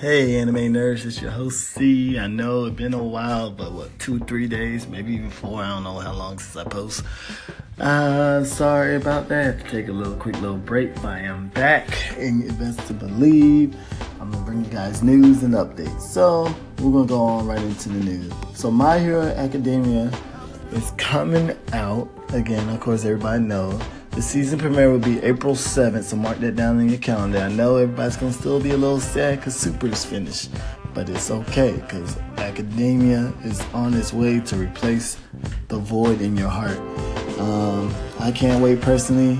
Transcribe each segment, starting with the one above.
Hey, anime nerds, it's your host C. I know it's been a while, but what, two, three days, maybe even four. I don't know how long since I post. Uh, sorry about that. Take a little quick little break, but I am back, and it's best to believe I'm gonna bring you guys news and updates. So we're gonna go on right into the news. So My Hero Academia is coming out again. Of course, everybody knows. The season premiere will be April 7th, so mark that down in your calendar. I know everybody's gonna still be a little sad because Super is finished, but it's okay because Academia is on its way to replace the void in your heart. Um, I can't wait personally.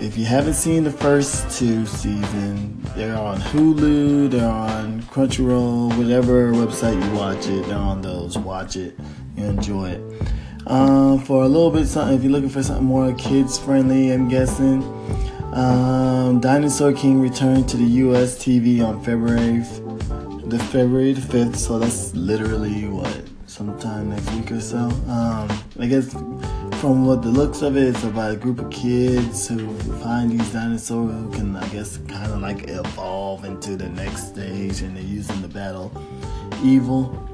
If you haven't seen the first two seasons, they're on Hulu, they're on Crunchyroll, whatever website you watch it, they're on those. Watch it, enjoy it. Um, for a little bit something, if you're looking for something more kids friendly, I'm guessing. Um, Dinosaur King returned to the U.S. TV on February, the February the fifth. So that's literally what sometime next week or so. Um, I guess from what the looks of it, it's about a group of kids who find these dinosaurs who can, I guess, kind of like evolve into the next stage, and they're using the battle evil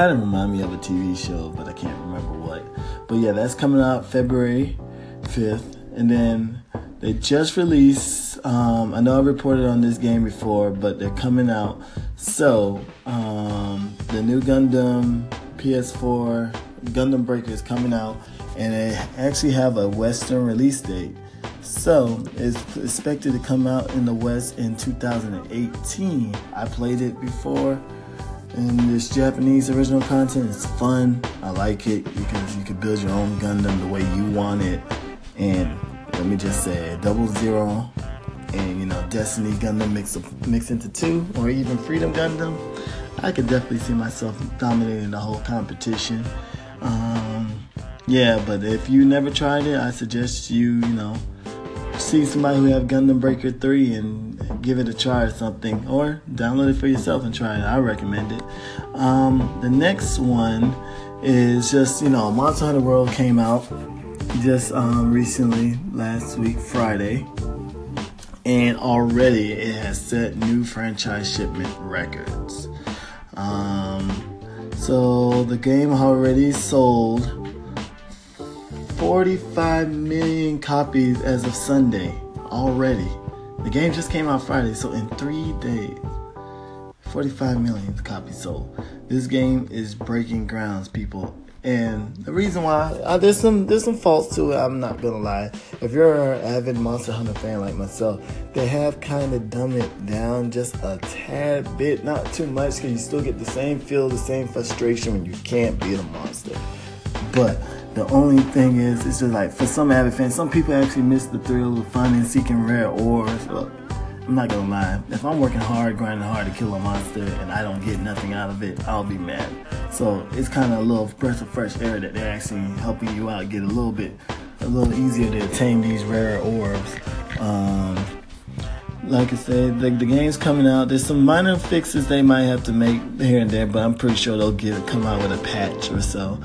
kind of remind me of a TV show, but I can't remember what. But yeah, that's coming out February 5th. And then they just released, um, I know I reported on this game before, but they're coming out. So, um, the new Gundam PS4 Gundam Breaker is coming out, and they actually have a Western release date. So, it's expected to come out in the West in 2018. I played it before and this Japanese original content is fun. I like it because you can build your own Gundam the way you want it. And let me just say, Double Zero and you know Destiny Gundam mix mix into two, or even Freedom Gundam. I could definitely see myself dominating the whole competition. Um, yeah, but if you never tried it, I suggest you you know see somebody who have Gundam Breaker 3 and give it a try or something, or download it for yourself and try it. I recommend it. Um, the next one is just, you know, Monster Hunter World came out just um, recently, last week, Friday, and already it has set new franchise shipment records. Um, so the game already sold 45 million copies as of Sunday already. The game just came out Friday, so in three days, 45 million copies sold. This game is breaking grounds, people. And the reason why uh, there's some there's some faults to it. I'm not gonna lie. If you're an avid Monster Hunter fan like myself, they have kind of dumbed it down just a tad bit, not too much, because you still get the same feel, the same frustration when you can't beat a monster. But the only thing is, it's just like for some avid fans, some people actually miss the thrill of finding seeking rare ores. I'm not gonna lie. If I'm working hard, grinding hard to kill a monster, and I don't get nothing out of it, I'll be mad. So it's kind of a little breath of fresh air that they're actually helping you out, get a little bit, a little easier to attain these rare orbs. Um, like I said, the, the game's coming out. There's some minor fixes they might have to make here and there, but I'm pretty sure they'll get come out with a patch or so.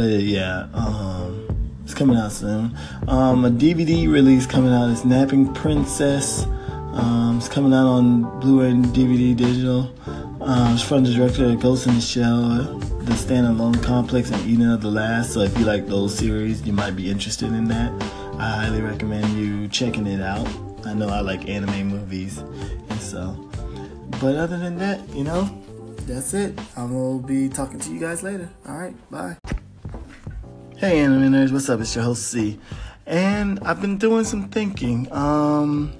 But yeah, um, it's coming out soon. Um, a DVD release coming out is Napping Princess. Um, it's coming out on Blu-ray and DVD digital. Um, it's from the director of Ghost in the Shell, The Standalone Complex, and Eden of the East. So if you like those series, you might be interested in that. I highly recommend you checking it out. I know I like anime movies, and so. But other than that, you know, that's it. I will be talking to you guys later. All right, bye. Hey, anime nerds, what's up? It's your host C, and I've been doing some thinking. Um,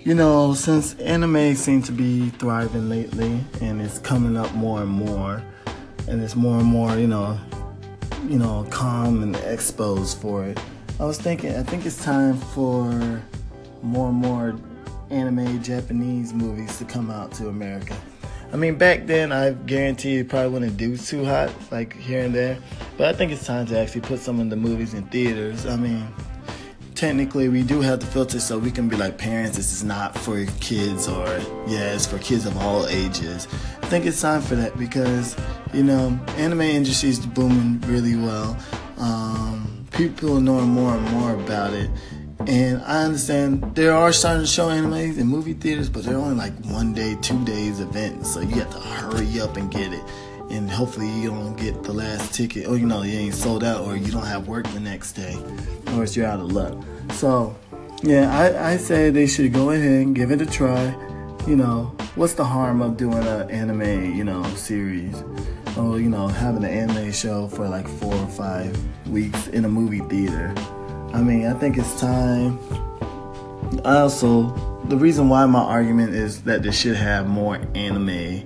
you know, since anime seems to be thriving lately, and it's coming up more and more, and it's more and more, you know, you know, calm and exposed for it. I was thinking, I think it's time for more and more anime Japanese movies to come out to America. I mean, back then, I guarantee it probably wouldn't do too hot, like here and there. But I think it's time to actually put some of the movies in theaters. I mean, technically, we do have the filter, so we can be like, parents, this is not for kids, or yeah, it's for kids of all ages. I think it's time for that because, you know, anime industry is booming really well. Um, people knowing more and more about it And I understand there are starting to show animes in movie theaters, but they're only like one day, two days events. So you have to hurry up and get it. And hopefully you don't get the last ticket, or you know, you ain't sold out, or you don't have work the next day, or else you're out of luck. So, yeah, I, I say they should go ahead and give it a try. You know, what's the harm of doing an anime, you know, series? Or, you know, having an anime show for like four or five weeks in a movie theater. I mean, I think it's time. Also, the reason why my argument is that they should have more anime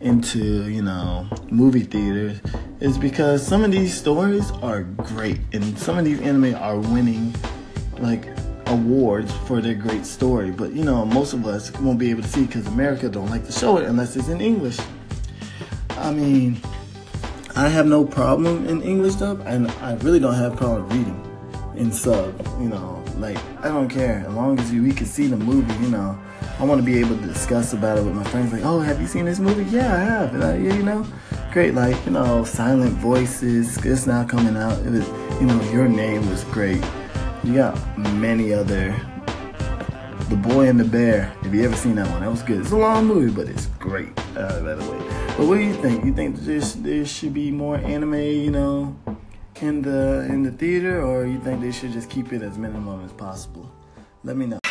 into, you know, movie theaters is because some of these stories are great and some of these anime are winning like awards for their great story. But, you know, most of us won't be able to see because America don't like to show it unless it's in English. I mean, I have no problem in English dub and I really don't have problem reading in sub. You know, like I don't care as long as we can see the movie. You know, I want to be able to discuss about it with my friends. Like, oh, have you seen this movie? Yeah, I have. And I, yeah, you know, great. Like you know, silent voices. It's now coming out. It was, you know, your name was great. You got many other. The Boy and the Bear. If you ever seen that one, that was good. It's a long movie, but it's great. Uh, by the way, but what do you think? You think there should be more anime? You know, in the in the theater, or you think they should just keep it as minimum as possible? Let me know.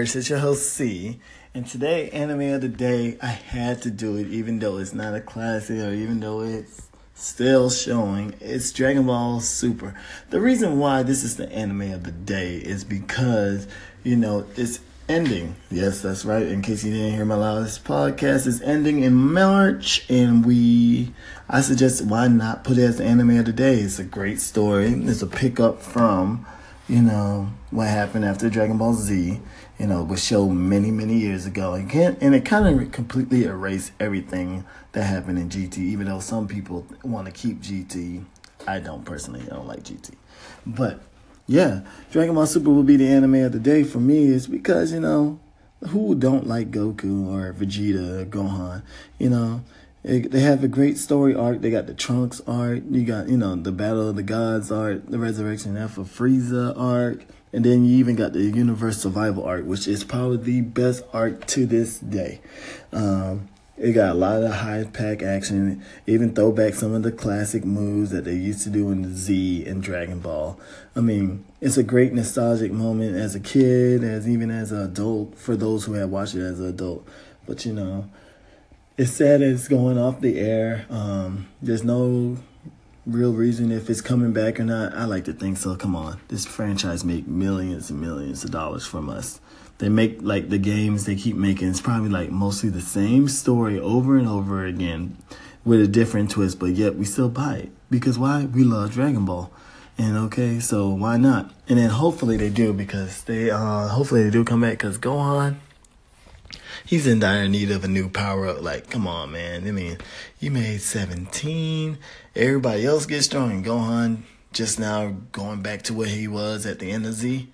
Nerds, it's your host C. And today, anime of the day, I had to do it, even though it's not a classic or even though it's still showing. It's Dragon Ball Super. The reason why this is the anime of the day is because, you know, it's ending. Yes, that's right. In case you didn't hear my last podcast, is ending in March, and we. I suggest why not put it as the anime of the day. It's a great story. It's a pickup from you know, what happened after Dragon Ball Z, you know, was shown many, many years ago. And, and it kind of completely erased everything that happened in GT, even though some people want to keep GT. I don't personally, I don't like GT. But yeah, Dragon Ball Super will be the anime of the day for me is because, you know, who don't like Goku or Vegeta or Gohan? You know, they have a great story arc. They got the Trunks arc. You got, you know, the Battle of the Gods arc, the Resurrection of Frieza arc. And then you even got the Universe Survival arc, which is probably the best arc to this day. Um, it got a lot of high pack action, even throw back some of the classic moves that they used to do in the Z and Dragon Ball. I mean, it's a great nostalgic moment as a kid, as even as an adult, for those who have watched it as an adult. But you know, it's sad it's going off the air. Um, there's no real reason if it's coming back or not. I like to think so. Come on, this franchise make millions and millions of dollars from us. They make like the games they keep making. It's probably like mostly the same story over and over again with a different twist, but yet we still buy it because why? We love Dragon Ball. And okay, so why not? And then hopefully they do because they uh hopefully they do come back because Gohan he's in dire need of a new power up. Like, come on, man. I mean, you made 17. Everybody else gets strong. And Gohan just now going back to where he was at the end of Z.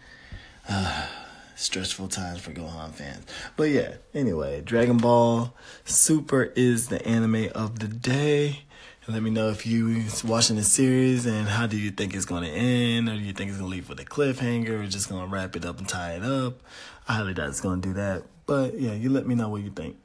Uh, stressful times for Gohan fans. But yeah, anyway, Dragon Ball Super is the anime of the day. Let me know if you watching the series and how do you think it's going to end, or do you think it's going to leave with a cliffhanger, or just going to wrap it up and tie it up. I highly doubt it's going to do that. But yeah, you let me know what you think.